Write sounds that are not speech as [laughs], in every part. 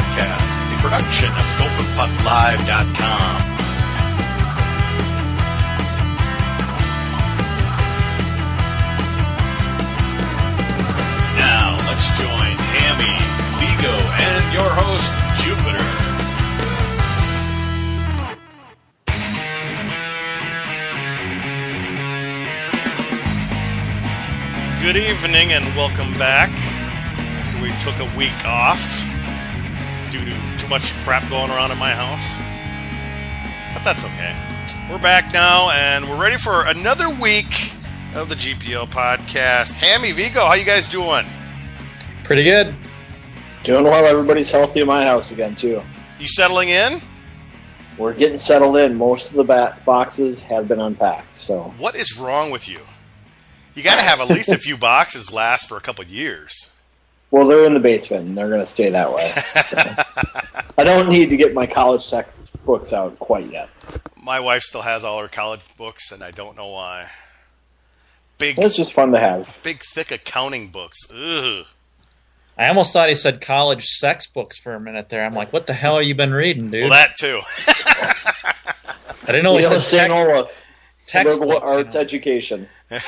Podcast, a production of GopherPuckLive.com. Now, let's join Hammy, Vigo, and your host, Jupiter. Good evening and welcome back. After we took a week off due to too much crap going around in my house. But that's okay. We're back now and we're ready for another week of the GPL podcast. Hammy Vigo, how you guys doing? Pretty good. Doing well. Everybody's healthy in my house again too. You settling in? We're getting settled in. Most of the ba- boxes have been unpacked. So What is wrong with you? You got to have at least a [laughs] few boxes last for a couple years. Well, they're in the basement and they're going to stay that way. [laughs] I don't need to get my college textbooks out quite yet. My wife still has all her college books, and I don't know why. Big, It's just fun to have. big, thick accounting books. Ugh. I almost thought he said college sex books for a minute there. I'm like, what the hell have you been reading, dude? Well, that too. [laughs] I didn't know he You know, said St. text, Olaf, textbooks. liberal you arts know. education. [laughs]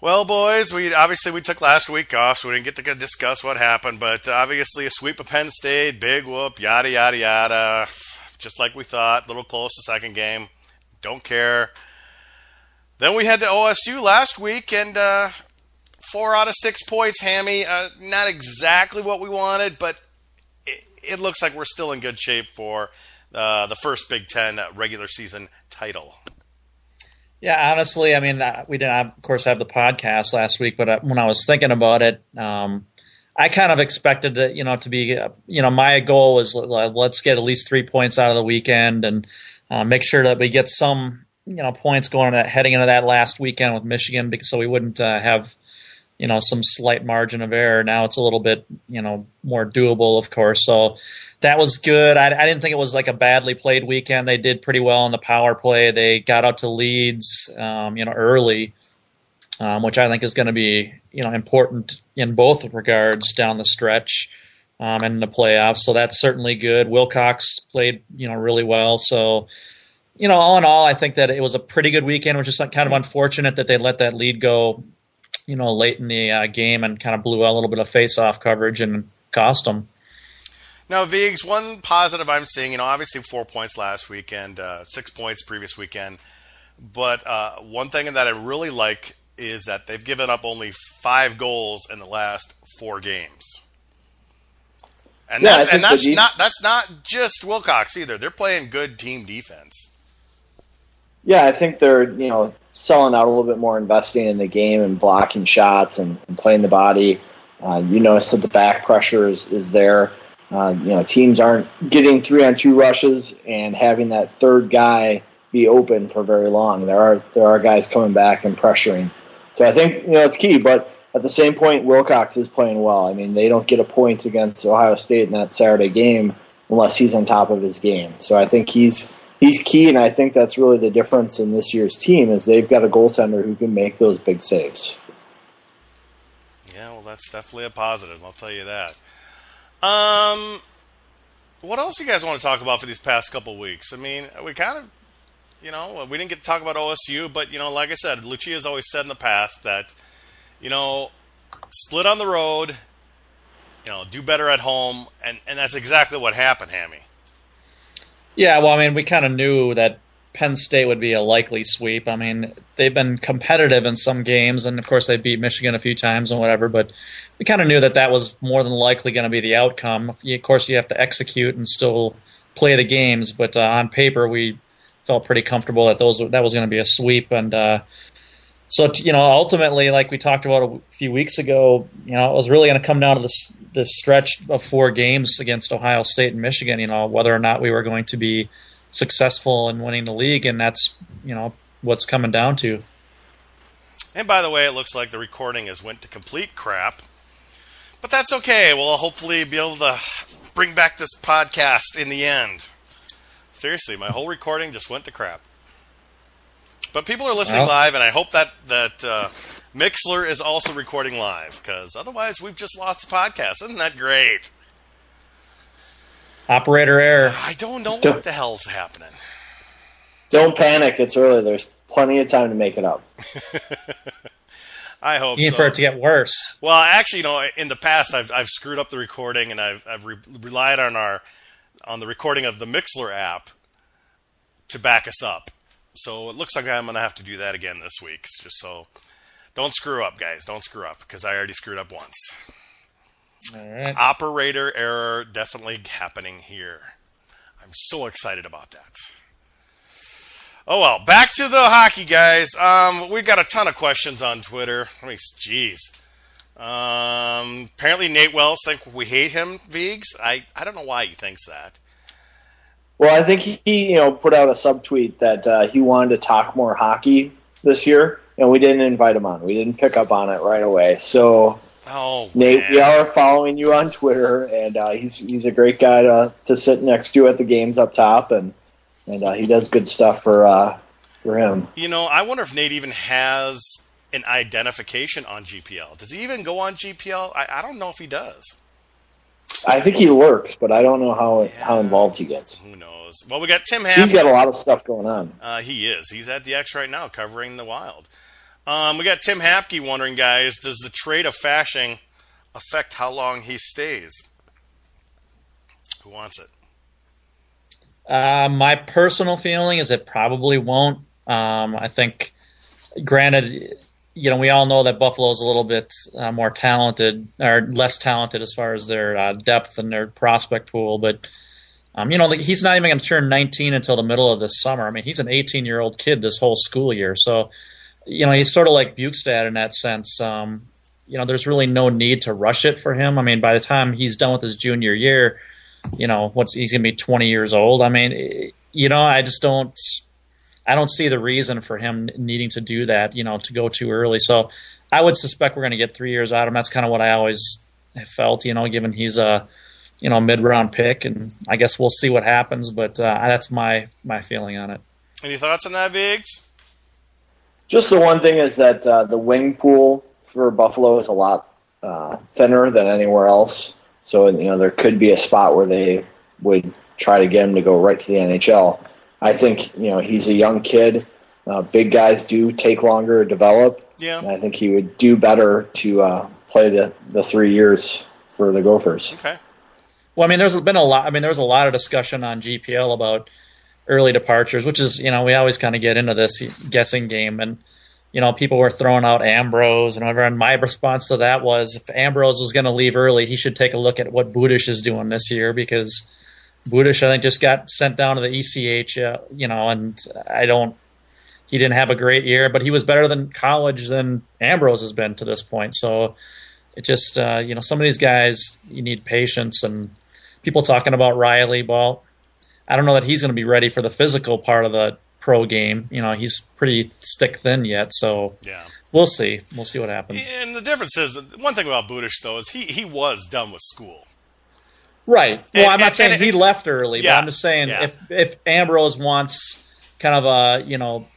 Well, boys, we obviously we took last week off, so we didn't get to discuss what happened. But obviously, a sweep of Penn State, big whoop, yada yada yada, just like we thought. Little close the second game. Don't care. Then we had to OSU last week, and uh, four out of six points. Hammy, uh, not exactly what we wanted, but it, it looks like we're still in good shape for uh, the first Big Ten regular season title. Yeah, honestly, I mean, uh, we didn't, of course, have the podcast last week, but uh, when I was thinking about it, um, I kind of expected that, you know, to be, uh, you know, my goal was let's get at least three points out of the weekend and uh, make sure that we get some, you know, points going that heading into that last weekend with Michigan, because so we wouldn't uh, have, you know, some slight margin of error. Now it's a little bit, you know, more doable, of course. So that was good. I, I didn't think it was like a badly played weekend. They did pretty well in the power play. They got out to leads, um, you know, early, um, which I think is going to be, you know, important in both regards down the stretch um, and in the playoffs. So that's certainly good. Wilcox played, you know, really well. So, you know, all in all, I think that it was a pretty good weekend, which is kind of unfortunate that they let that lead go, you know, late in the uh, game and kind of blew out a little bit of face-off coverage and cost them. Now, Viggs, one positive I'm seeing, you know, obviously four points last weekend, uh, six points previous weekend. But uh, one thing that I really like is that they've given up only five goals in the last four games. And Yeah, that's, and that's the not that's not just Wilcox either. They're playing good team defense. Yeah, I think they're you know selling out a little bit more, investing in the game and blocking shots and, and playing the body. Uh, you notice that the back pressure is, is there. Uh, you know, teams aren't getting three on two rushes and having that third guy be open for very long. There are there are guys coming back and pressuring. So I think you know it's key. But at the same point, Wilcox is playing well. I mean, they don't get a point against Ohio State in that Saturday game unless he's on top of his game. So I think he's he's key, and I think that's really the difference in this year's team is they've got a goaltender who can make those big saves. Yeah, well, that's definitely a positive. I'll tell you that. Um, what else you guys want to talk about for these past couple weeks? I mean, we kind of, you know, we didn't get to talk about OSU, but you know, like I said, Lucia's always said in the past that, you know, split on the road, you know, do better at home, and and that's exactly what happened, Hammy. Yeah, well, I mean, we kind of knew that Penn State would be a likely sweep. I mean, they've been competitive in some games, and of course, they beat Michigan a few times and whatever, but we kind of knew that that was more than likely going to be the outcome. Of course, you have to execute and still play the games, but uh, on paper, we felt pretty comfortable that those that was going to be a sweep, and uh, so you know, ultimately, like we talked about a few weeks ago, you know, it was really going to come down to this this stretch of four games against Ohio State and Michigan. You know, whether or not we were going to be successful in winning the league, and that's you know what's coming down to. And by the way, it looks like the recording has went to complete crap. But that's okay. We'll hopefully be able to bring back this podcast in the end. Seriously, my whole recording just went to crap. But people are listening well. live, and I hope that that uh, Mixlr is also recording live because otherwise we've just lost the podcast. Isn't that great? Operator error. I don't know don't, what the hell's happening. Don't panic. It's early. There's plenty of time to make it up. [laughs] I hope. Even so. for it to get worse. Well, actually, you know, in the past, I've I've screwed up the recording, and I've I've re- relied on our on the recording of the Mixlr app to back us up. So it looks like I'm going to have to do that again this week, just so don't screw up, guys. Don't screw up because I already screwed up once. Operator error definitely happening here. I'm so excited about that. Oh well, back to the hockey, guys. Um, we got a ton of questions on Twitter. I mean, jeez. Um, apparently, Nate Wells think we hate him, Vigs. I I don't know why he thinks that. Well, I think he you know put out a subtweet that uh, he wanted to talk more hockey this year, and we didn't invite him on. We didn't pick up on it right away. So Oh, Nate, man. we are following you on Twitter, and uh, he's he's a great guy to to sit next to at the games up top, and and uh, he does good stuff for uh, for him. You know, I wonder if Nate even has an identification on GPL. Does he even go on GPL? I, I don't know if he does. I think he lurks, but I don't know how yeah. how involved he gets. Who knows? Well, we got Tim Happ. He's got a lot of stuff going on. Uh, he is. He's at the X right now, covering the Wild. Um, we got Tim Hapke wondering, guys, does the trade of Fasching affect how long he stays? Who wants it? Uh, my personal feeling is it probably won't. Um, I think, granted, you know, we all know that Buffalo is a little bit uh, more talented or less talented as far as their uh, depth and their prospect pool, but. Um, you know, he's not even going to turn 19 until the middle of this summer. I mean, he's an 18 year old kid this whole school year. So, you know, he's sort of like Bjugstad in that sense. Um, you know, there's really no need to rush it for him. I mean, by the time he's done with his junior year, you know, what's he's going to be 20 years old. I mean, you know, I just don't, I don't see the reason for him needing to do that. You know, to go too early. So, I would suspect we're going to get three years out of him. That's kind of what I always felt. You know, given he's a, you know, mid round pick, and I guess we'll see what happens. But uh, that's my my feeling on it. Any thoughts on that, Viggs? Just the one thing is that uh, the wing pool for Buffalo is a lot uh, thinner than anywhere else. So you know there could be a spot where they would try to get him to go right to the NHL. I think you know he's a young kid. Uh, big guys do take longer to develop. Yeah, I think he would do better to uh, play the the three years for the Gophers. Okay. Well, I mean, there's been a lot. I mean, there was a lot of discussion on GPL about early departures, which is you know we always kind of get into this guessing game, and you know people were throwing out Ambroz and whatever. And my response to that was, if Ambroz was going to leave early, he should take a look at what Budish is doing this year because Budish I think just got sent down to the ECHL, uh, you know, and I don't. He didn't have a great year, but he was better than college than Ambroz has been to this point. So it just uh, you know some of these guys you need patience and people talking about Reilly. Well, I don't know that he's going to be ready for the physical part of the pro game. You know, he's pretty stick thin yet, so yeah, we'll see. We'll see what happens. And the difference is one thing about Budish though is he he was done with school. Right. Well, and, I'm not and, saying and, he left early, yeah, but I'm just saying yeah. if if Ambroz wants kind of a you know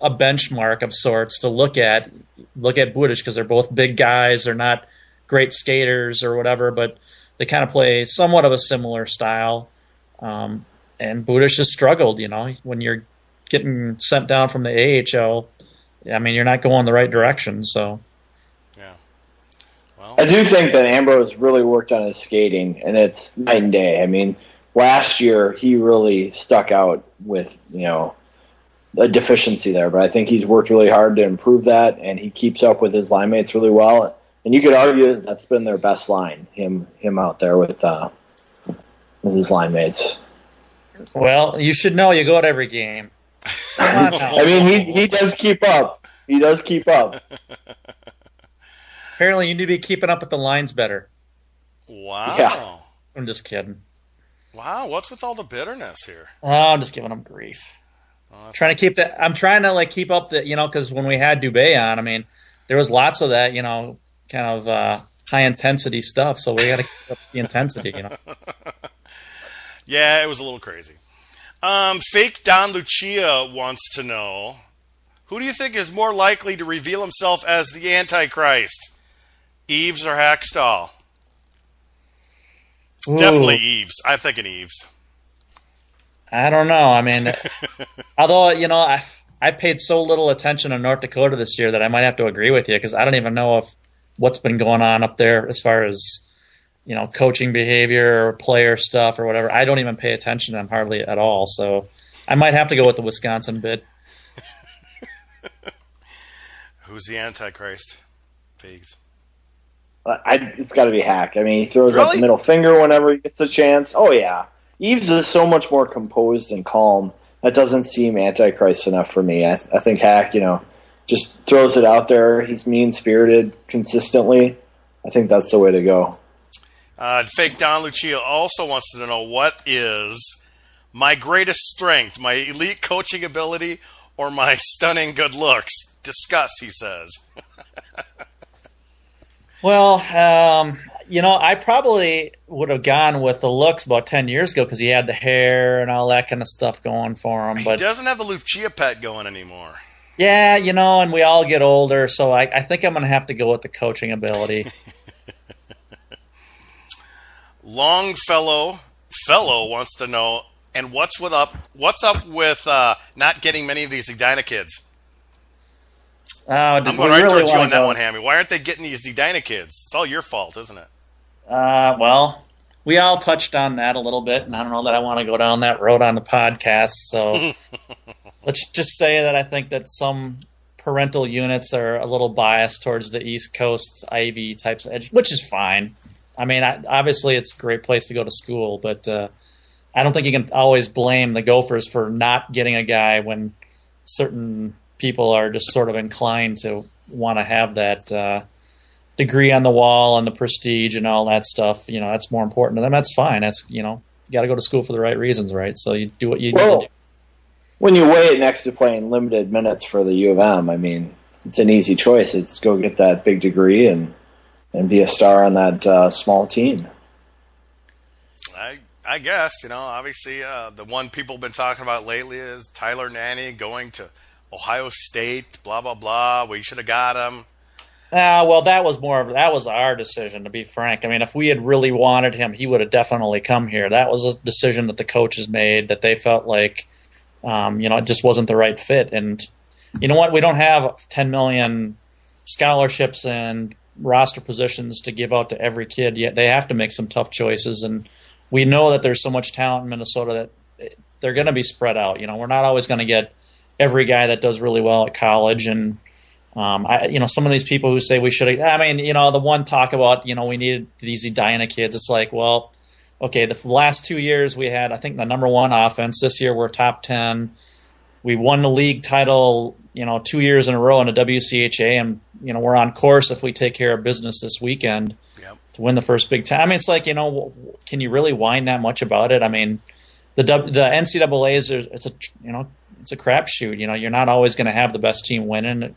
a benchmark of sorts to look at, look at Budish because they're both big guys. They're not great skaters or whatever, but they kind of play somewhat of a similar style. Um, and Budish has struggled. You know, when you're getting sent down from the AHL, I mean, you're not going the right direction. So, I do think that Ambroz really worked on his skating, and it's night and day. I mean, last year he really stuck out with you know a deficiency there, but I think he's worked really hard to improve that, and he keeps up with his line mates really well. And you could argue that that's been their best line, him him out there with uh, with his line mates. Well, you should know you go to every game. [laughs] I mean, he he does keep up. He does keep up. [laughs] Apparently, you need to be keeping up with the lines better. Wow. Yeah. I'm just kidding. Wow, what's with all the bitterness here? Oh, I'm just giving them grief. Oh, trying to keep that. I'm trying to like keep up the, you know, because when we had Dubé on, I mean, there was lots of that, you know, kind of uh, high intensity stuff. So we got to keep up the intensity, you know. [laughs] Yeah, it was a little crazy. Um, fake Don Lucia wants to know Who do you think is more likely to reveal himself as the Antichrist? Eaves or Hakstol? Ooh. Definitely Eaves. I'm thinking Eaves. I don't know. I mean, [laughs] although you know, I I paid so little attention to North Dakota this year that I might have to agree with you because I don't even know if what's been going on up there as far as you know coaching behavior or player stuff or whatever. I don't even pay attention to them hardly at all. So I might have to go with the Wisconsin bid. [laughs] Who's the Antichrist? Figs. I, it's got to be Hack. I mean, he throws up the middle finger whenever he gets a chance. Oh yeah, Eaves is so much more composed and calm. That doesn't seem antichrist enough for me. I, I think Hack, you know, just throws it out there. He's mean spirited consistently. I think that's the way to go. Uh, fake Don Lucia also wants to know what is my greatest strength, my elite coaching ability, or my stunning good looks? Discuss, he says. [laughs] Well, um, you know, I probably would have gone with the looks about ten years ago because he had the hair and all that kind of stuff going for him. But he doesn't have the Lucia pet going anymore. yeah, you know, and we all get older, so I, I think I'm going to have to go with the coaching ability. [laughs] Longfellow fellow wants to know, and what's with up? What's up with uh, not getting many of these Edina kids? Oh, did I'm going right really towards you on that go- one, Hammy. Why aren't they getting these Edina kids? It's all your fault, isn't it? Uh, well, we all touched on that a little bit, and I don't know that I want to go down that road on the podcast. So [laughs] let's just say that I think that some parental units are a little biased towards the East Coast Ivy types of edge, which is fine. I mean, I, obviously it's a great place to go to school, but uh, I don't think you can always blame the Gophers for not getting a guy when certain people are just sort of inclined to want to have that uh, degree on the wall and the prestige and all that stuff. You know, that's more important to them. That's fine. That's you know, you got to go to school for the right reasons, right? So you do what you need Well, to do. when you weigh it next to playing limited minutes for the U of M, I mean, it's an easy choice. It's go get that big degree and and be a star on that uh, small team. I I guess you know. Obviously, uh, the one people have been talking about lately is Tyler Nanny going to Ohio State. Blah blah blah. We should have got him. Ah, well, that was more of that was our decision, to be frank. I mean, if we had really wanted him, he would have definitely come here. That was a decision that the coaches made that they felt like, um, you know, it just wasn't the right fit. And you know what? We don't have 10 million scholarships and roster positions to give out to every kid yet. They have to make some tough choices, and we know that there's so much talent in Minnesota that they're going to be spread out. You know, we're not always going to get every guy that does really well at college and um, I, you know, some of these people who say we should. I mean, you know, the one talk about you know we needed these Edina kids. It's like, well, okay, the last two years we had, I think, the number one offense. This year we're top ten. We won the league title, you know, two years in a row in the WCHA, and you know we're on course if we take care of business this weekend Yep. to win the first Big Ten. I mean, it's like you know, can you really whine that much about it? I mean, the the NCAA is it's a you know it's a crapshoot. You know, you're not always going to have the best team winning.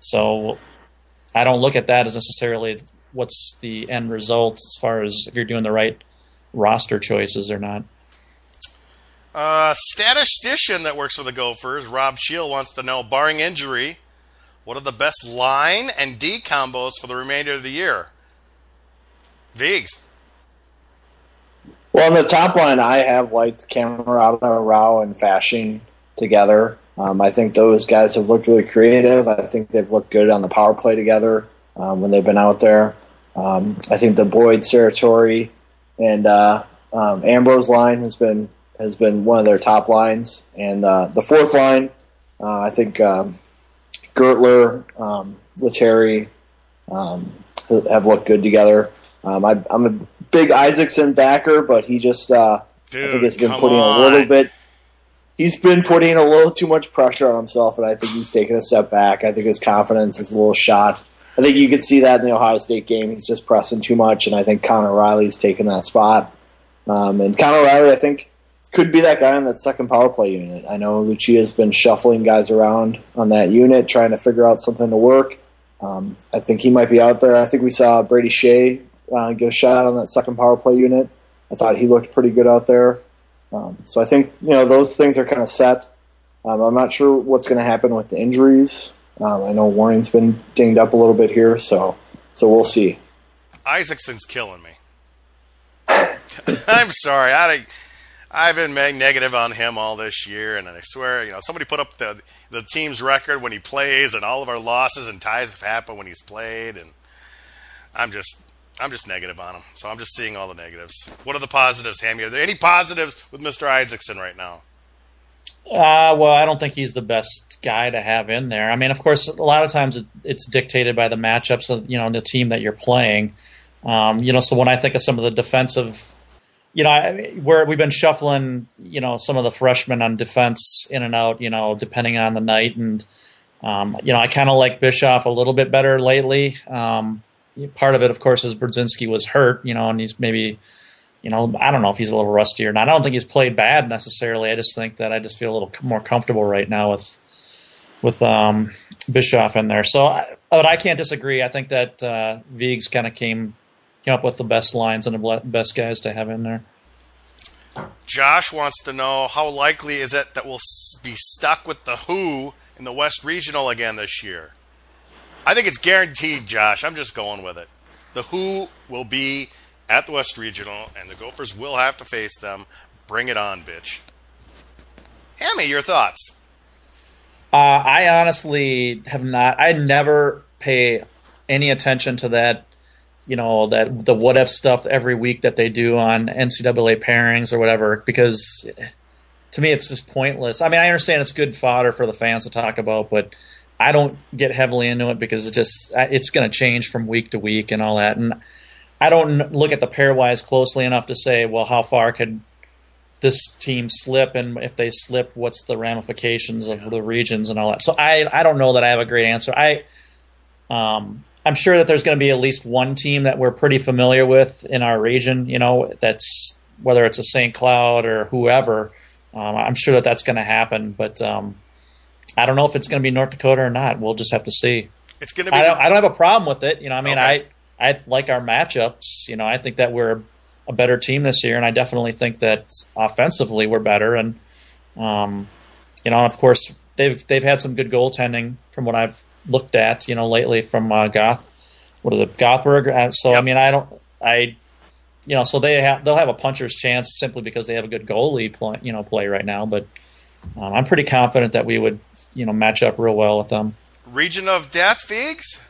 So I don't look at that as necessarily what's the end result as far as if you're doing the right roster choices or not. Uh, statistician that works for the Gophers, Rob Shield, wants to know, barring injury, what are the best line and D combos for the remainder of the year? Vigs. Well, on the top line, I have liked Cammarata, Rau, and Fasching together. Um, I think those guys have looked really creative. I think they've looked good on the power play together um, when they've been out there. Um, I think the Boyd, Saratori, and uh, um, Ambroz line has been has been one of their top lines, and uh, the fourth line, uh, I think um, Guertler, um, um, have looked good together. Um, I, I'm a big Isackson backer, but he just uh, I think Dude, has been putting on. a little bit. He's been putting a little too much pressure on himself, and I think he's taken a step back. I think his confidence is a little shot. I think you could see that in the Ohio State game. He's just pressing too much, and I think Connor Reilly's taken that spot. Um, and Connor Reilly, I think, could be that guy on that second power play unit. I know Lucia's been shuffling guys around on that unit, trying to figure out something to work. Um, I think he might be out there. I think we saw Brady Skjei uh, get a shot on that second power play unit. I thought he looked pretty good out there. Um, so I think you know those things are kind of set. Um, I'm not sure what's going to happen with the injuries. Um, I know Warren's been dinged up a little bit here, so so we'll see. Isackson's killing me. [laughs] I'm sorry. I, I've been negative on him all this year, and I swear, you know, somebody put up the the team's record when he plays, and all of our losses and ties have happened when he's played, and I'm just I'm just negative on him. So I'm just seeing all the negatives. What are the positives, Hammy? Are there any positives with Mr. Isackson right now? Uh, well, I don't think he's the best guy to have in there. I mean, of course, a lot of times it's dictated by the matchups of you know the team that you're playing. Um, you know, so when I think of some of the defensive, you know, I, where we've been shuffling, you know, some of the freshmen on defense in and out, you know, depending on the night, and um, you know, I kind of like Bischoff a little bit better lately. Um, part of it, of course, is Brodzinski was hurt, you know, and he's maybe you know, I don't know if he's a little rusty or not. I don't think he's played bad necessarily. I just think that I just feel a little more comfortable right now with with um, Bischoff in there. So, I, but I can't disagree. I think that uh, kind of came came up with the best lines and the best guys to have in there. Josh wants to know how likely is it that we'll be stuck with the Who in the West Regional again this year? I think it's guaranteed, Josh. I'm just going with it. The Who will be at the West Regional, and the Gophers will have to face them. Bring it on, bitch. Hammy, your thoughts? Uh, I honestly have not. I never pay any attention to that. You know that the what if stuff every week that they do on NCAA pairings or whatever because to me it's just pointless. I mean, I understand it's good fodder for the fans to talk about, but I don't get heavily into it because it just it's going to change from week to week and all that. And I don't look at the pairwise closely enough to say, well, how far could this team slip, and if they slip, what's the ramifications of the regions and all that. So I I don't know that I have a great answer. I um, I'm sure that there's going to be at least one team that we're pretty familiar with in our region. You know, that's whether it's a St. Cloud or whoever. Um, I'm sure that that's going to happen, but um, I don't know if it's going to be North Dakota or not. We'll just have to see. It's going to be. I don't, I don't have a problem with it. You know, I mean, okay. I I like our matchups. You know, I think that we're a better team this year, and I definitely think that offensively we're better. And um, you know, of course, they've they've had some good goaltending from what I've looked at. You know, lately from uh, Goth, what is it, Gothberg? Uh, so yep. I mean, I don't, I, you know, so they have they'll have a puncher's chance simply because they have a good goalie play, you know, play right now. But um, I'm pretty confident that we would, you know, match up real well with them. Region of Death, Figs.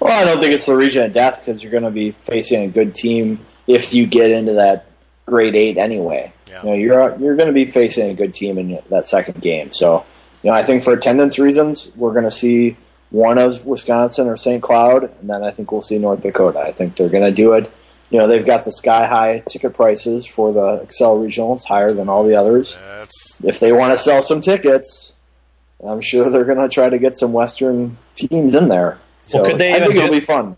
Well, I don't think it's the region of death because you're going to be facing a good team if you get into that grade eight anyway. Yeah. You know, you're you're going to be facing a good team in that second game. So, you know, I think for attendance reasons, we're going to see one of Wisconsin or St. Cloud, and then I think we'll see North Dakota. I think they're going to do it. You know, they've got the sky high ticket prices for the Xcel Regional. It's higher than all the others. That's... If they want to sell some tickets, I'm sure they're going to try to get some Western teams in there. So well, could they I think it'll be fun.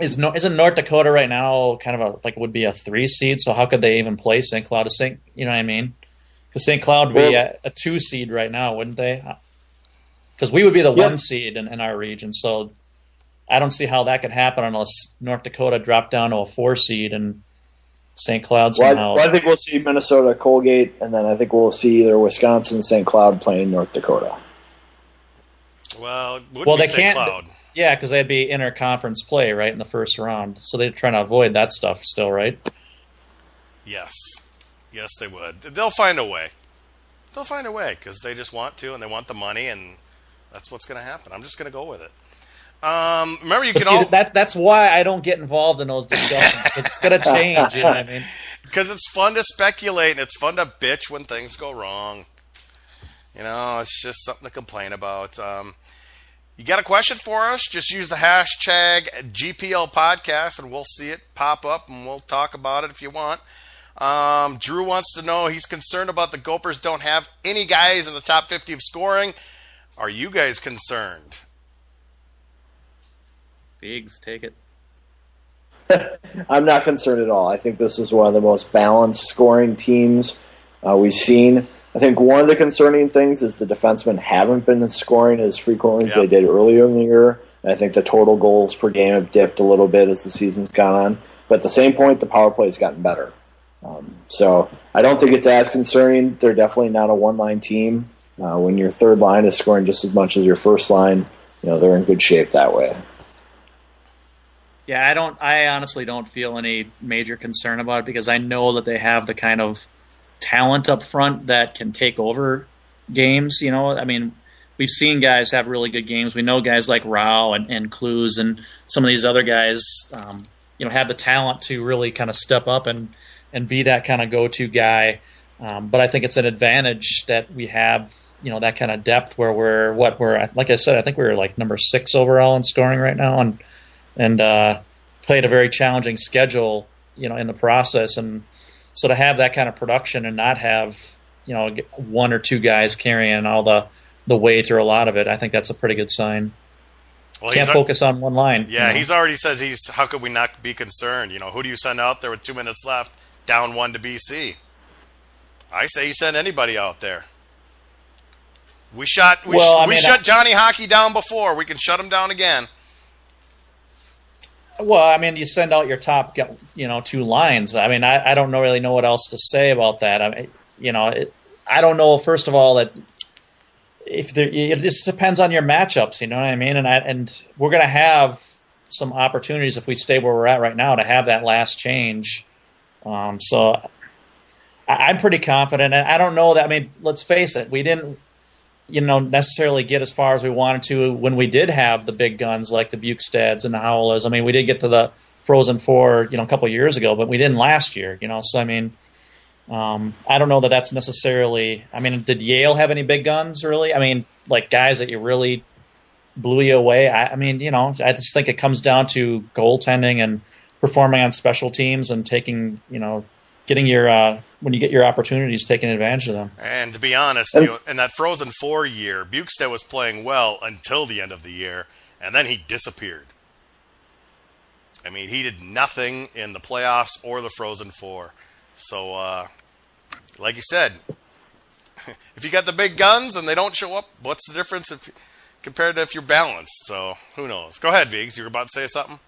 Is no, isn't North Dakota right now kind of a like would be a three seed? So how could they even play St. Cloud? St. You know what I mean? Because St. Cloud would well, be a, a, two seed right now, wouldn't they? Because we would be the yeah. one seed in, in our region. So I don't see how that could happen unless North Dakota dropped down to a four seed and St. Cloud somehow. Well, I, well, I think we'll see Minnesota, Colgate, and then I think we'll see either Wisconsin, St. Cloud playing North Dakota. Well, well, they can't. Cloud? Yeah, because they'd be interconference play right in the first round, so they're trying to avoid that stuff still, right? Yes, yes, they would. They'll find a way. They'll find a way because they just want to and they want the money, and that's what's going to happen. I'm just going to go with it. Um, remember, you but can see, all that. That's why I don't get involved in those discussions. it's going [laughs] to change. You know what I mean? Because it's fun to speculate and it's fun to bitch when things go wrong. You know, it's just something to complain about. Um, you got a question for us? Just use the hashtag GPL podcast and we'll see it pop up and we'll talk about it if you want. Um, Drew wants to know he's concerned about the Gophers don't have any guys in the top 50 of scoring. Are you guys concerned? Biggs, take it. [laughs] I'm not concerned at all. I think this is one of the most balanced scoring teams uh, we've seen. I think one of the concerning things is the defensemen haven't been scoring as frequently as they did earlier in the year. And I think the total goals per game have dipped a little bit as the season's gone on. But at the same point, the power play has gotten better. Um, so I don't think it's as concerning. They're definitely not a one line team. uh, when your third line is scoring just as much as your first line, you know they're in good shape that way. Yeah, I don't. I honestly don't feel any major concern about it because I know that they have the kind of talent up front that can take over games. You know, I mean, we've seen guys have really good games. We know guys like Rau and, and Kloos and some of these other guys, um, you know, have the talent to really kind of step up and and be that kind of go-to guy. Um, but I think it's an advantage that we have, you know, that kind of depth where we're what we're like I said, I think we are like number six overall in scoring right now, and and uh, played a very challenging schedule, you know, in the process, and so to have that kind of production and not have you know one or two guys carrying all the the weight or a lot of it, I think that's a pretty good sign. Well, Can't focus on one line. Yeah, you know? he's already says he's. How could we not be concerned? You know, who do you send out there with two minutes left, down one to BC? I say you send anybody out there. We shot we, well, sh- we mean, shut Johnny Hockey down before. We can shut him down again. Well, I mean, you send out your top, you know, two lines. I mean, I, I don't know, really know what else to say about that. I mean, you know, it, I don't know. First of all, that if there, it just depends on your matchups. You know what I mean? And I, and we're going to have some opportunities if we stay where we're at right now to have that last change. Um, so I, am pretty confident. I don't know that. I mean, let's face it, we didn't, you know, necessarily get as far as we wanted to when we did have the big guns like the Bjugstads and the Haulas. I mean, we did get to the Frozen Four, you know, a couple years ago, but we didn't last year. You know, so I mean. Um, I don't know that that's necessarily. I mean, did Yale have any big guns? Really? I mean, like guys that you really blew you away. I, I mean, you know, I just think it comes down to goaltending and performing on special teams and taking, you know, getting your uh, when you get your opportunities, taking advantage of them. And to be honest, you know, in that Frozen Four year, Bjugstad was playing well until the end of the year, and then he disappeared. I mean, he did nothing in the playoffs or the Frozen Four. So, uh, like you said, [laughs] if you got the big guns and they don't show up, what's the difference if compared to if you're balanced? So, who knows? Go ahead, Vigs. You were about to say something.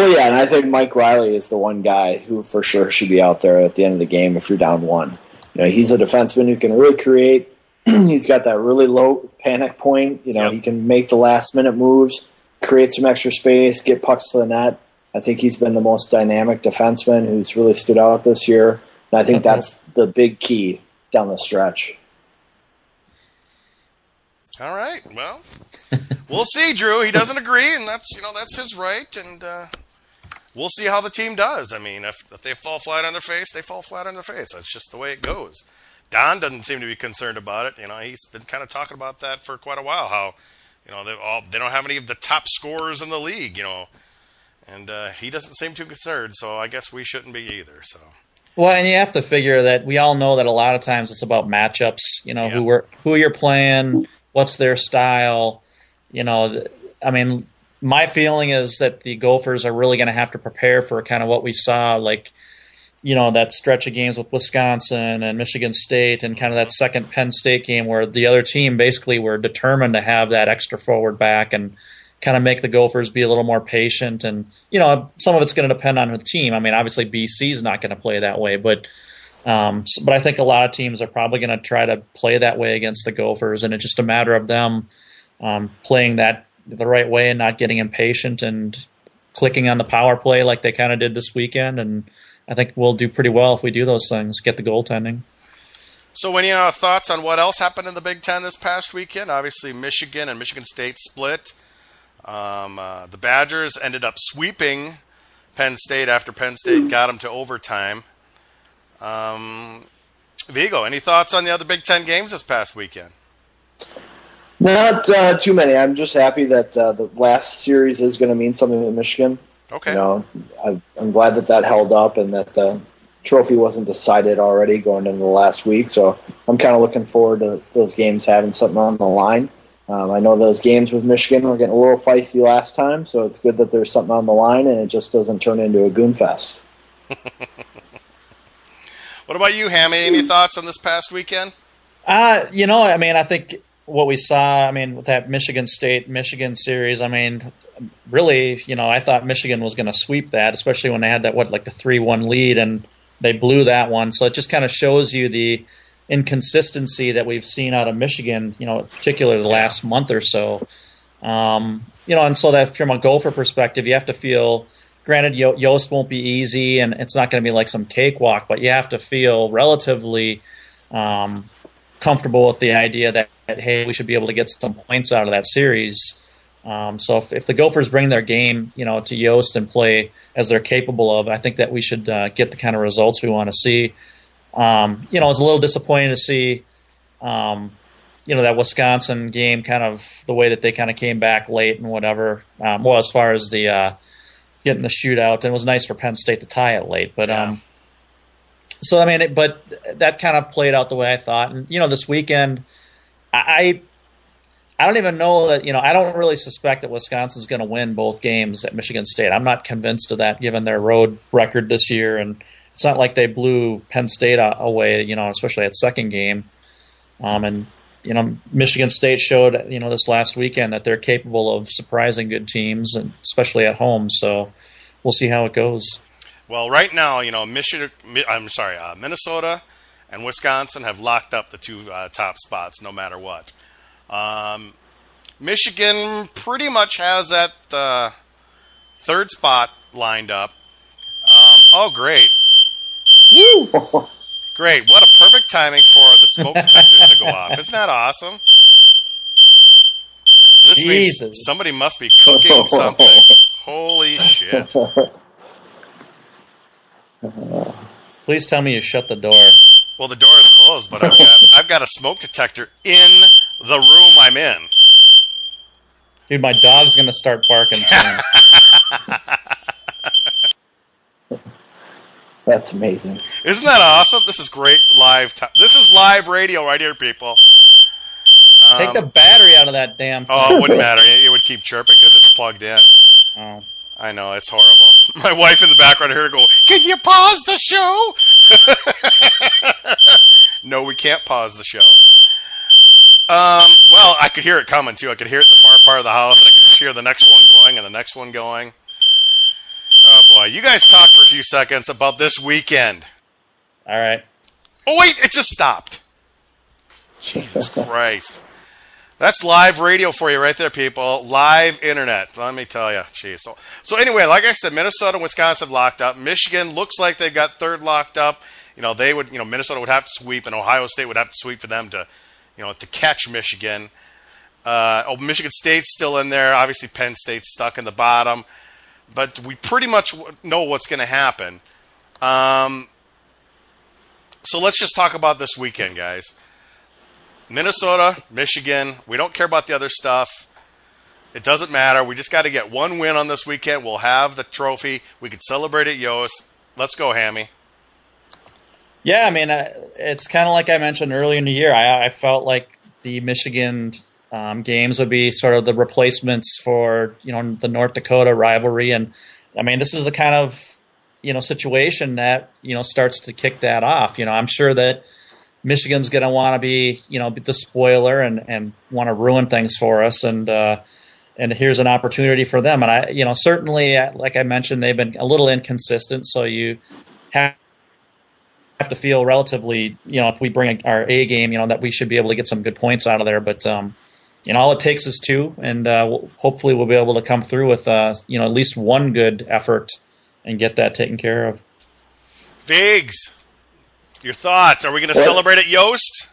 Well, yeah, and I think Mike Reilly is the one guy who for sure should be out there at the end of the game if you're down one. You know, he's a defenseman who can really create. [clears throat] he's got that really low panic point. You know, yep. he can make the last minute moves, create some extra space, get pucks to the net. I think he's been the most dynamic defenseman who's really stood out this year. And I think that's the big key down the stretch. All right. Well, [laughs] we'll see, Drew. He doesn't agree, and that's you know that's his right, and uh, we'll see how the team does. I mean, if, if they fall flat on their face, they fall flat on their face. That's just the way it goes. Don doesn't seem to be concerned about it. You know, he's been kind of talking about that for quite a while. How you know they all they don't have any of the top scorers in the league. You know, and uh, he doesn't seem too concerned. So I guess we shouldn't be either. So. Well, and you have to figure that we all know that a lot of times it's about matchups. You know, yep. who we're, who you're playing, what's their style. You know, I mean, my feeling is that the Gophers are really going to have to prepare for kind of what we saw, like you know that stretch of games with Wisconsin and Michigan State, and kind of that second Penn State game where the other team basically were determined to have that extra forward back and kind of make the Gophers be a little more patient. And you know, some of it's going to depend on the team. I mean, obviously BC is not going to play that way, but um, but I think a lot of teams are probably going to try to play that way against the Gophers, and it's just a matter of them um, playing that the right way and not getting impatient and clicking on the power play like they kind of did this weekend. And I think we'll do pretty well if we do those things, get the goaltending. So, any uh, thoughts on what else happened in the Big Ten this past weekend? Obviously, Michigan and Michigan State split. Um, uh, the Badgers ended up sweeping Penn State after Penn State got them to overtime. Um, Vigo, any thoughts on the other Big Ten games this past weekend? Not uh, too many. I'm just happy that uh, the last series is going to mean something to Michigan. Okay. You know, I, I'm glad that that held up and that the trophy wasn't decided already going into the last week. So I'm kind of looking forward to those games having something on the line. Um, I know those games with Michigan were getting a little feisty last time, so it's good that there's something on the line and it just doesn't turn into a goon fest. [laughs] what about you, Hammy? Any thoughts on this past weekend? Uh, you know, I mean, I think what we saw, I mean, with that Michigan State Michigan series, I mean, really, you know, I thought Michigan was going to sweep that, especially when they had that what like the three one lead and they blew that one. So it just kind of shows you the inconsistency that we've seen out of Michigan, you know, particularly the last month or so. Um, you know, and so that from a Gopher perspective, you have to feel. Granted, Yost won't be easy, and it's not going to be like some cakewalk, but you have to feel relatively um, comfortable with the idea that, that, hey, we should be able to get some points out of that series. Um, so if, if, the Gophers bring their game, you know, to Yost and play as they're capable of, I think that we should uh, get the kind of results we want to see. Um, you know, it's a little disappointing to see, um, you know, that Wisconsin game kind of the way that they kind of came back late and whatever. Um, well, as far as the uh, getting the shootout, and it was nice for Penn State to tie it late, but yeah. So I mean, it, but that kind of played out the way I thought, and you know, this weekend, I. I don't even know that you know. I don't really suspect that Wisconsin's going to win both games at Michigan State. I'm not convinced of that, given their road record this year and it's not like they blew Penn State away, you know, especially at second game. Um, and you know, Michigan State showed you know this last weekend that they're capable of surprising good teams, and especially at home. So we'll see how it goes. Well, right now, you know, Michigan. I'm sorry, uh, Minnesota and Wisconsin have locked up the two uh, top spots, no matter what. Um, Michigan pretty much has that uh, third spot lined up. Um, oh, great! Woo! [laughs] Great. What a perfect timing for the smoke detectors to go off. Isn't that awesome? This Jesus. means somebody must be cooking something. [laughs] Holy shit. [laughs] Please tell me you shut the door. Well, the door is closed, but I've got, I've got a smoke detector in the room I'm in. Dude, my dog's going to start barking soon. [laughs] That's amazing. Isn't that awesome? This is great live. T- this is live radio right here, people. Um, Take the battery out of that damn thing. Oh, it wouldn't [laughs] matter. It would keep chirping because it's plugged in. Oh. I know, it's horrible. [laughs] My wife in the background here go, Can you pause the show? [laughs] no, we can't pause the show. Um, well, I could hear it coming too. I could hear it in the far part of the house, and I could just hear the next one going and the next one going. Oh boy, you guys talk for a few seconds about this weekend. All right. Oh wait, it just stopped. Jesus Christ. That's live radio for you right there, people. Live internet. Let me tell you. Jeez. So, so anyway, like I said, Minnesota and Wisconsin locked up. Michigan looks like they've got third locked up. You know, they would, you know, Minnesota would have to sweep and Ohio State would have to sweep for them to, you know, to catch Michigan. Uh, oh, Michigan State's still in there. Obviously, Penn State's stuck in the bottom but we pretty much know what's going to happen. Um, so let's just talk about this weekend, guys. Minnesota, Michigan. We don't care about the other stuff. It doesn't matter. We just got to get one win on this weekend. We'll have the trophy. We could celebrate at Yost. Let's go, Hammy. Yeah, I mean, it's kind of like I mentioned earlier in the year. I, I felt like the Michigan um, games would be sort of the replacements for you know the North Dakota rivalry, and I mean this is the kind of you know situation that you know starts to kick that off. You know, I'm sure that Michigan's going to want to be you know the spoiler and and want to ruin things for us, and uh, and here's an opportunity for them. And I you know certainly like I mentioned they've been a little inconsistent, so you have have to feel relatively, you know, if we bring our A game, you know, that we should be able to get some good points out of there. But um, you know, all it takes is two, and uh, hopefully we'll be able to come through with uh, you know at least one good effort and get that taken care of. Figs, your thoughts? Are we going to celebrate at Yost?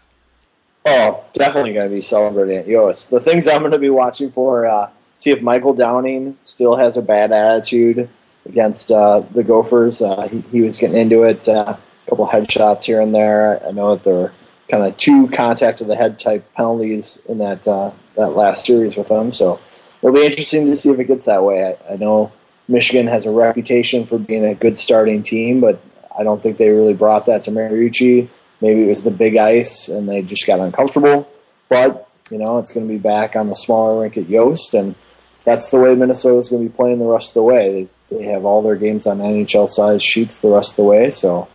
Oh, definitely going to be celebrating at Yost. The things I'm going to be watching for: uh, see if Michael Downing still has a bad attitude against uh, the Gophers. Uh, he, he, was getting into it, uh, a couple headshots here and there. I know that they're kind of two contact of the head type penalties in that uh, that last series with them. So it'll be interesting to see if it gets that way. I, I, know Michigan has a reputation for being a good starting team, but I don't think they really brought that to Mariucci. Maybe it was the big ice and they just got uncomfortable. But you know, it's going to be back on the smaller rink at Yost, and that's the way Minnesota is going to be playing the rest of the way. They, they have all their games on NHL size sheets the rest of the way, so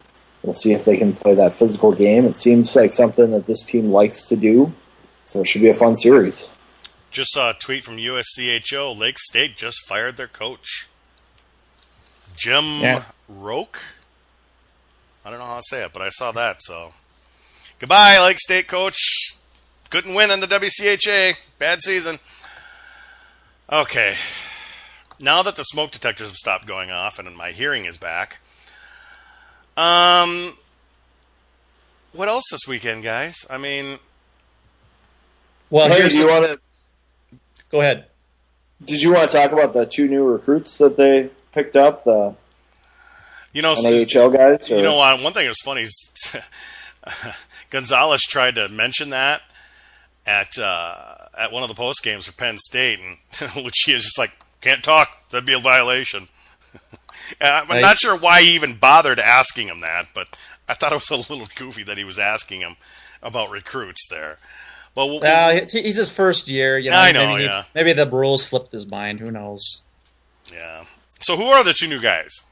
We'll see if they can play that physical game. It seems like something that this team likes to do, so it should be a fun series. Just saw a tweet from USCHO. Lake State just fired their coach, Jim yeah. Roque. I don't know how to say it, but I saw that. So, Goodbye, Lake State coach. Couldn't win in the WCHA. Bad season. Okay. Now that the smoke detectors have stopped going off and my hearing is back, um, what else this weekend, guys? I mean, Well, Hey, here's do you want to? go ahead. Did you want to talk about the two new recruits that they picked up, the you know, NAHL guys? Or? You know, uh, one thing that was funny is [laughs] Gonzalez tried to mention that at uh, at one of the post games for Penn State, and [laughs] Lucia is just like, "Can't talk. That'd be a violation." [laughs] I'm Right. not sure why he even bothered asking him that, but I thought it was a little goofy that he was asking him about recruits there. But we'll, Uh, he's his first year. You know, I know, maybe, yeah. maybe the rules slipped his mind. Who knows? yeah. So who are the two new guys?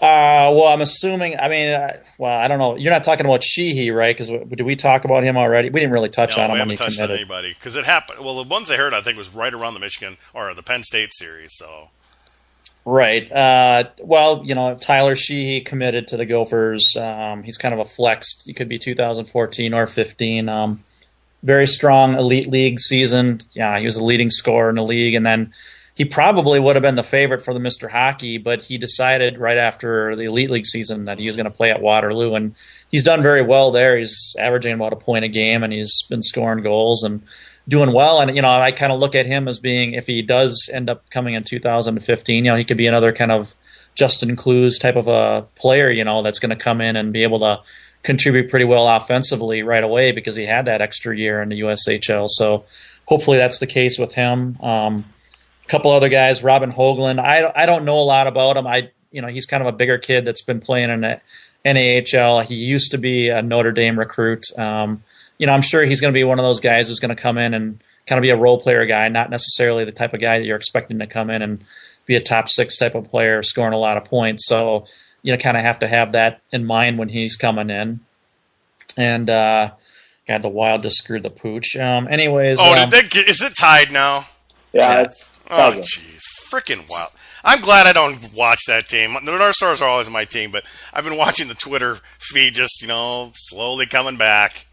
Uh, well, I'm assuming. I mean, uh, well, I don't know. You're not talking about Sheehy, right? Because did we talk about him already? We didn't really touch No, on we him when haven't he touched on committed. anybody because it happened. Well, the ones I heard, I think, was right around the Michigan or the Penn State series. So Right. Uh, well, you know, Tyler Sheehy committed to the Gophers. Um, he's kind of a flex. He could be 2014 or 15. Um, very strong elite league season. Yeah, he was a leading scorer in the league, and then he probably would have been the favorite for the Mr. Hockey, but he decided right after the elite league season that he was going to play at Waterloo, and he's done very well there. He's averaging about a point a game, and he's been scoring goals and doing well. And you know, I kind of look at him as being if he does end up coming in 2015, you know, he could be another kind of Justin Kloos type of a player, you know, that's going to come in and be able to contribute pretty well offensively right away because he had that extra year in the USHL. So hopefully that's the case with him. Um, couple other guys, Robin Hoagland. I I don't know a lot about him. I you know he's kind of a bigger kid that's been playing in the NAHL. He used to be a Notre Dame recruit. Um, you know, I'm sure he's going to be one of those guys who's going to come in and kind of be a role player guy, not necessarily the type of guy that you're expecting to come in and be a top six type of player, scoring a lot of points. So, you know, kind of have to have that in mind when he's coming in. And, uh, God, the Wild just screwed the pooch. Um, anyways, Oh, um, did they get, is it tied now? Yeah, yeah. it's Oh, jeez. Freaking wild. I'm glad I don't watch that team. The North Stars are always my team, but I've been watching the Twitter feed just, you know, slowly coming back.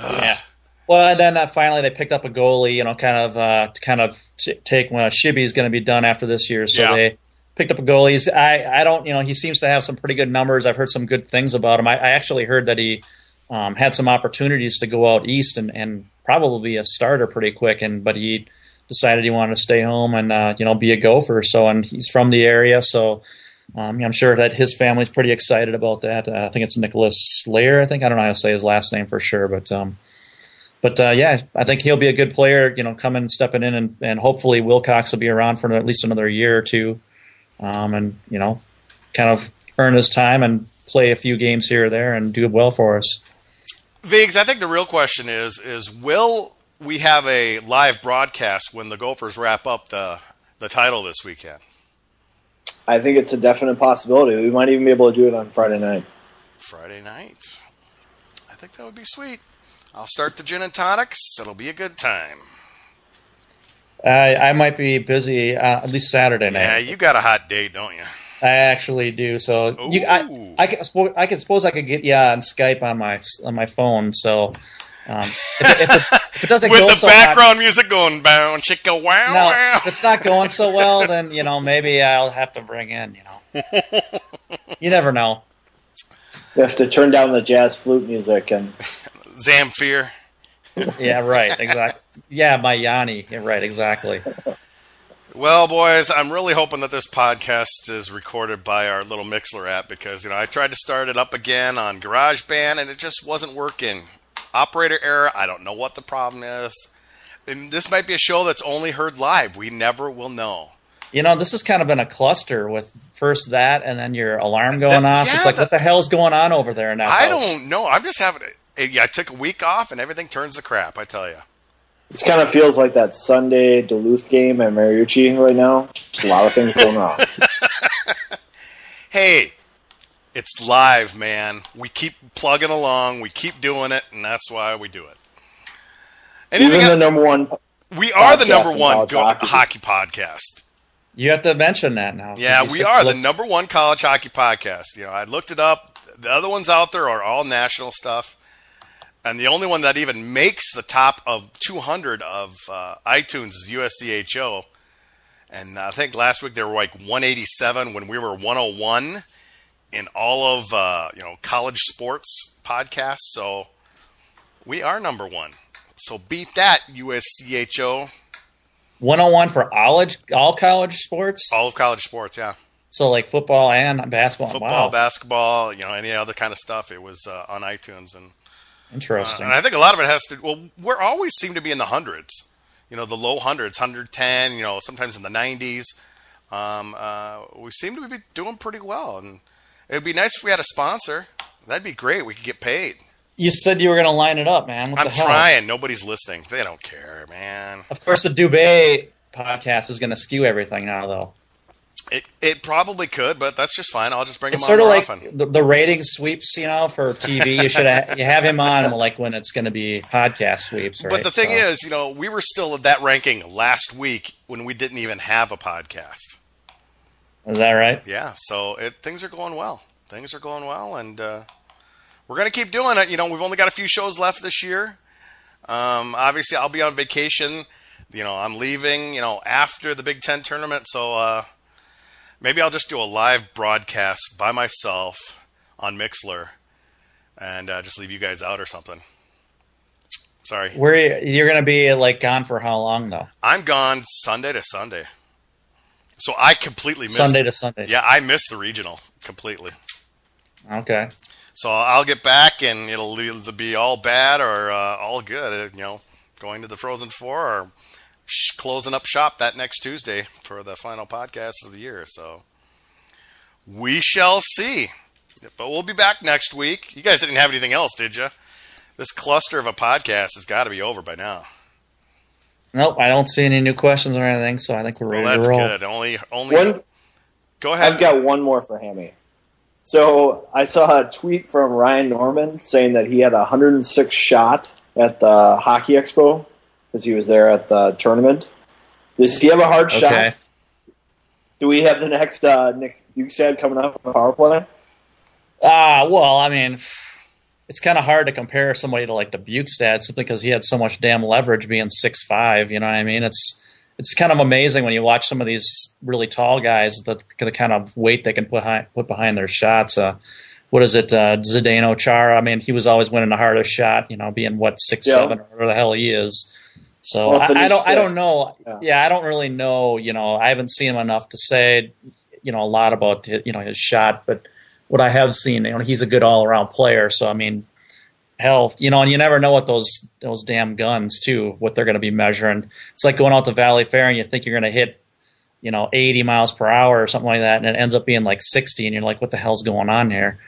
Yeah. Well, and then uh, finally they picked up a goalie, you know, kind of uh, to kind of t- take when Shibby's going to be done after this year. So Yeah. they picked up a goalie. He's, I I don't, you know, he seems to have some pretty good numbers. I've heard some good things about him. I, I actually heard that he um, had some opportunities to go out east and, and probably be a starter pretty quick, and but he decided he wanted to stay home and uh, you know be a gopher. So and he's from the area, so. Um, I'm sure that his family's pretty excited about that. Uh, I think it's Nicholas Slayer. I think I don't know how to say his last name for sure, but um, but uh, yeah, I think he'll be a good player. You know, coming stepping in, and, and hopefully Wilcox will be around for at least another year or two, um, and you know, kind of earn his time and play a few games here or there and do well for us. Viggs, I think the real question is is will we have a live broadcast when the Gophers wrap up the the title this weekend? I think it's a definite possibility. We might even be able to do it on Friday night. Friday night. I think that would be sweet. I'll start the gin and tonics. It'll be a good time. I, I might be busy uh, at least Saturday night. Yeah, you got a hot date, don't you? I actually do. So you, I, I can, I can suppose I could get you on Skype on my on my phone. So um, if, it, if, it, if it doesn't [laughs] With go the so hot- background music going bound, chicka wow No, wow. if it's not going so well, then you know maybe I'll have to bring in. You know, [laughs] you never know. You have to turn down the jazz flute music and [laughs] Zamfir. Yeah, right. Exactly. Yeah, my Yanni. Yeah, right. Exactly. Well, boys, I'm really hoping that this podcast is recorded by our little Mixlr app because you know I tried to start it up again on GarageBand and it just wasn't working. Operator error. I don't know what the problem is. And this might be a show that's only heard live. We never will know. You know, this has kind of been a cluster with first that and then your alarm going That- off. It's yeah, like, what the hell's going on over there now? I house? don't know. I'm just having. it. yeah, I took a week off and everything turns to crap. I tell you. This kind of feels like that Sunday Duluth game at Mariucci right now. Just a lot of things going on. [laughs] Hey, it's live, man. We keep plugging along. We keep doing it, and that's why we do it. Anything? Even the number one. we are the number one college go- hockey. hockey podcast. You have to mention that now. Yeah, we said- are the number one college hockey podcast. You know, I looked it up. The other ones out there are all national stuff. And the only one that even makes the top of 200 of uh, iTunes is USCHO. And I think last week they were like 187 when we were 101 in all of uh, you know college sports podcasts. So we are number one. So beat that USCHO. 101 for all all college sports. All of college sports, yeah. So like football and basketball. Football, wow. basketball, you know, any other kind of stuff. It was uh, on iTunes and interesting. Uh, and I think a lot of it has to. Well, we're always seem to be in the hundreds. You know, the low hundreds, 110. You know, sometimes in the 90s. Um, uh, we seem to be doing pretty well, and it would be nice if we had a sponsor. That'd be great. We could get paid. You said you were going to line it up, man. What I'm the hell? trying. Nobody's listening. They don't care, man. Of course, the Dubay podcast is going to skew everything now, though. It it probably could, but that's just fine. I'll just bring It's him sort of more like often. the, the rating sweeps, you know, for TV. You should ha- [laughs] you have him on like when it's going to be podcast sweeps, right? But the thing So- is, you know, we were still at that ranking last week when we didn't even have a podcast. Is that right? Yeah, so it, things are going well. Things are going well, and uh, we're going to keep doing it. You know, we've only got a few shows left this year. Um, obviously, I'll be on vacation. You know, I'm leaving. You know, after the Big Ten tournament, so uh, maybe I'll just do a live broadcast by myself on Mixlr, and uh, just leave you guys out or something. Sorry, Where you- you're going to be like gone for how long though? I'm gone Sunday to Sunday, so I completely missed. Sunday to Sunday. yeah, I missed the regional completely. Okay. So I'll get back, and it'll either be all bad or uh, all good. You know, going to the Frozen Four or sh- closing up shop that next Tuesday for the final podcast of the year. So we shall see. But we'll be back next week. You guys didn't have anything else, did you? This cluster of a podcast has got to be over by now. Nope, I don't see any new questions or anything, so I think we're Well, ready that's to roll. good. Only, only. One, go ahead. I've got one more for Hammy. So I saw a tweet from Ryan Norman saying that he had a 106 shot at the Hockey Expo because he was there at the tournament. Does he have a hard Okay. shot? Do we have the next uh, Nick Bjugstad coming up on the power play? Ah, well, I mean, it's kind of hard to compare somebody to like the Bjugstad simply because he had so much damn leverage being six five. You know what I mean? It's it's kind of amazing when you watch some of these really tall guys that the kind of weight they can put behind, put behind their shots. Uh, what is it, uh, Zdeno Chara? I mean, he was always winning the hardest shot. You know, being what six Yeah. seven or whatever the hell he is. So Well, I, I don't I don't know. Yeah. yeah, I don't really know. You know, I haven't seen him enough to say you know a lot about you know his shot, but what I have seen, you know, he's a good all around player. So I mean, hell, you know, and you never know what those those damn guns too, what they're going to be measuring. It's like going out to Valleyfair and you think you're going to hit, you know, 80 miles per hour or something like that, and it ends up being like 60, and you're like, what the hell's going on here?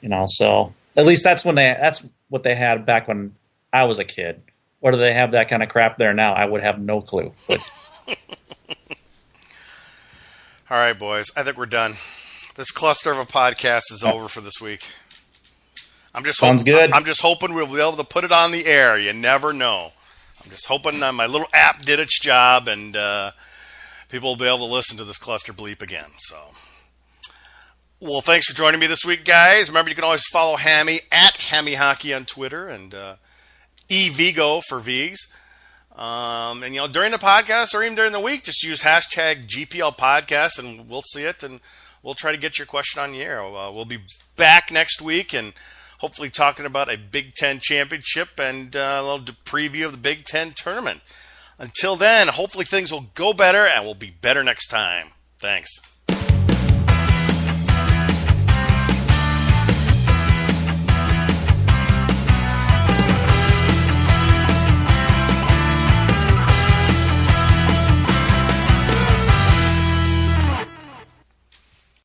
You know, so at least that's when they that's what they had back when I was a kid. Whether they have that kind of crap there now, I would have no clue. But [laughs] All right, boys. I think we're done. This cluster of a podcast is over for this week. I'm just Sounds hop- good. I'm just hoping we'll be able to put it on the air. You never know. I'm just hoping uh, my little app did its job and uh, people will be able to listen to this cluster bleep again. So, well, thanks for joining me this week, guys. Remember, you can always follow Hammy at Hammy Hockey on Twitter and uh, eVigo for Vigs. Um, and you know, during the podcast or even during the week, just use hashtag GPL podcast, and we'll see it, and we'll try to get your question on the air. Uh, we'll be back next week, and hopefully talking about a Big Ten championship and uh, a little preview of the Big Ten tournament. Until then, hopefully things will go better, and we'll be better next time. Thanks.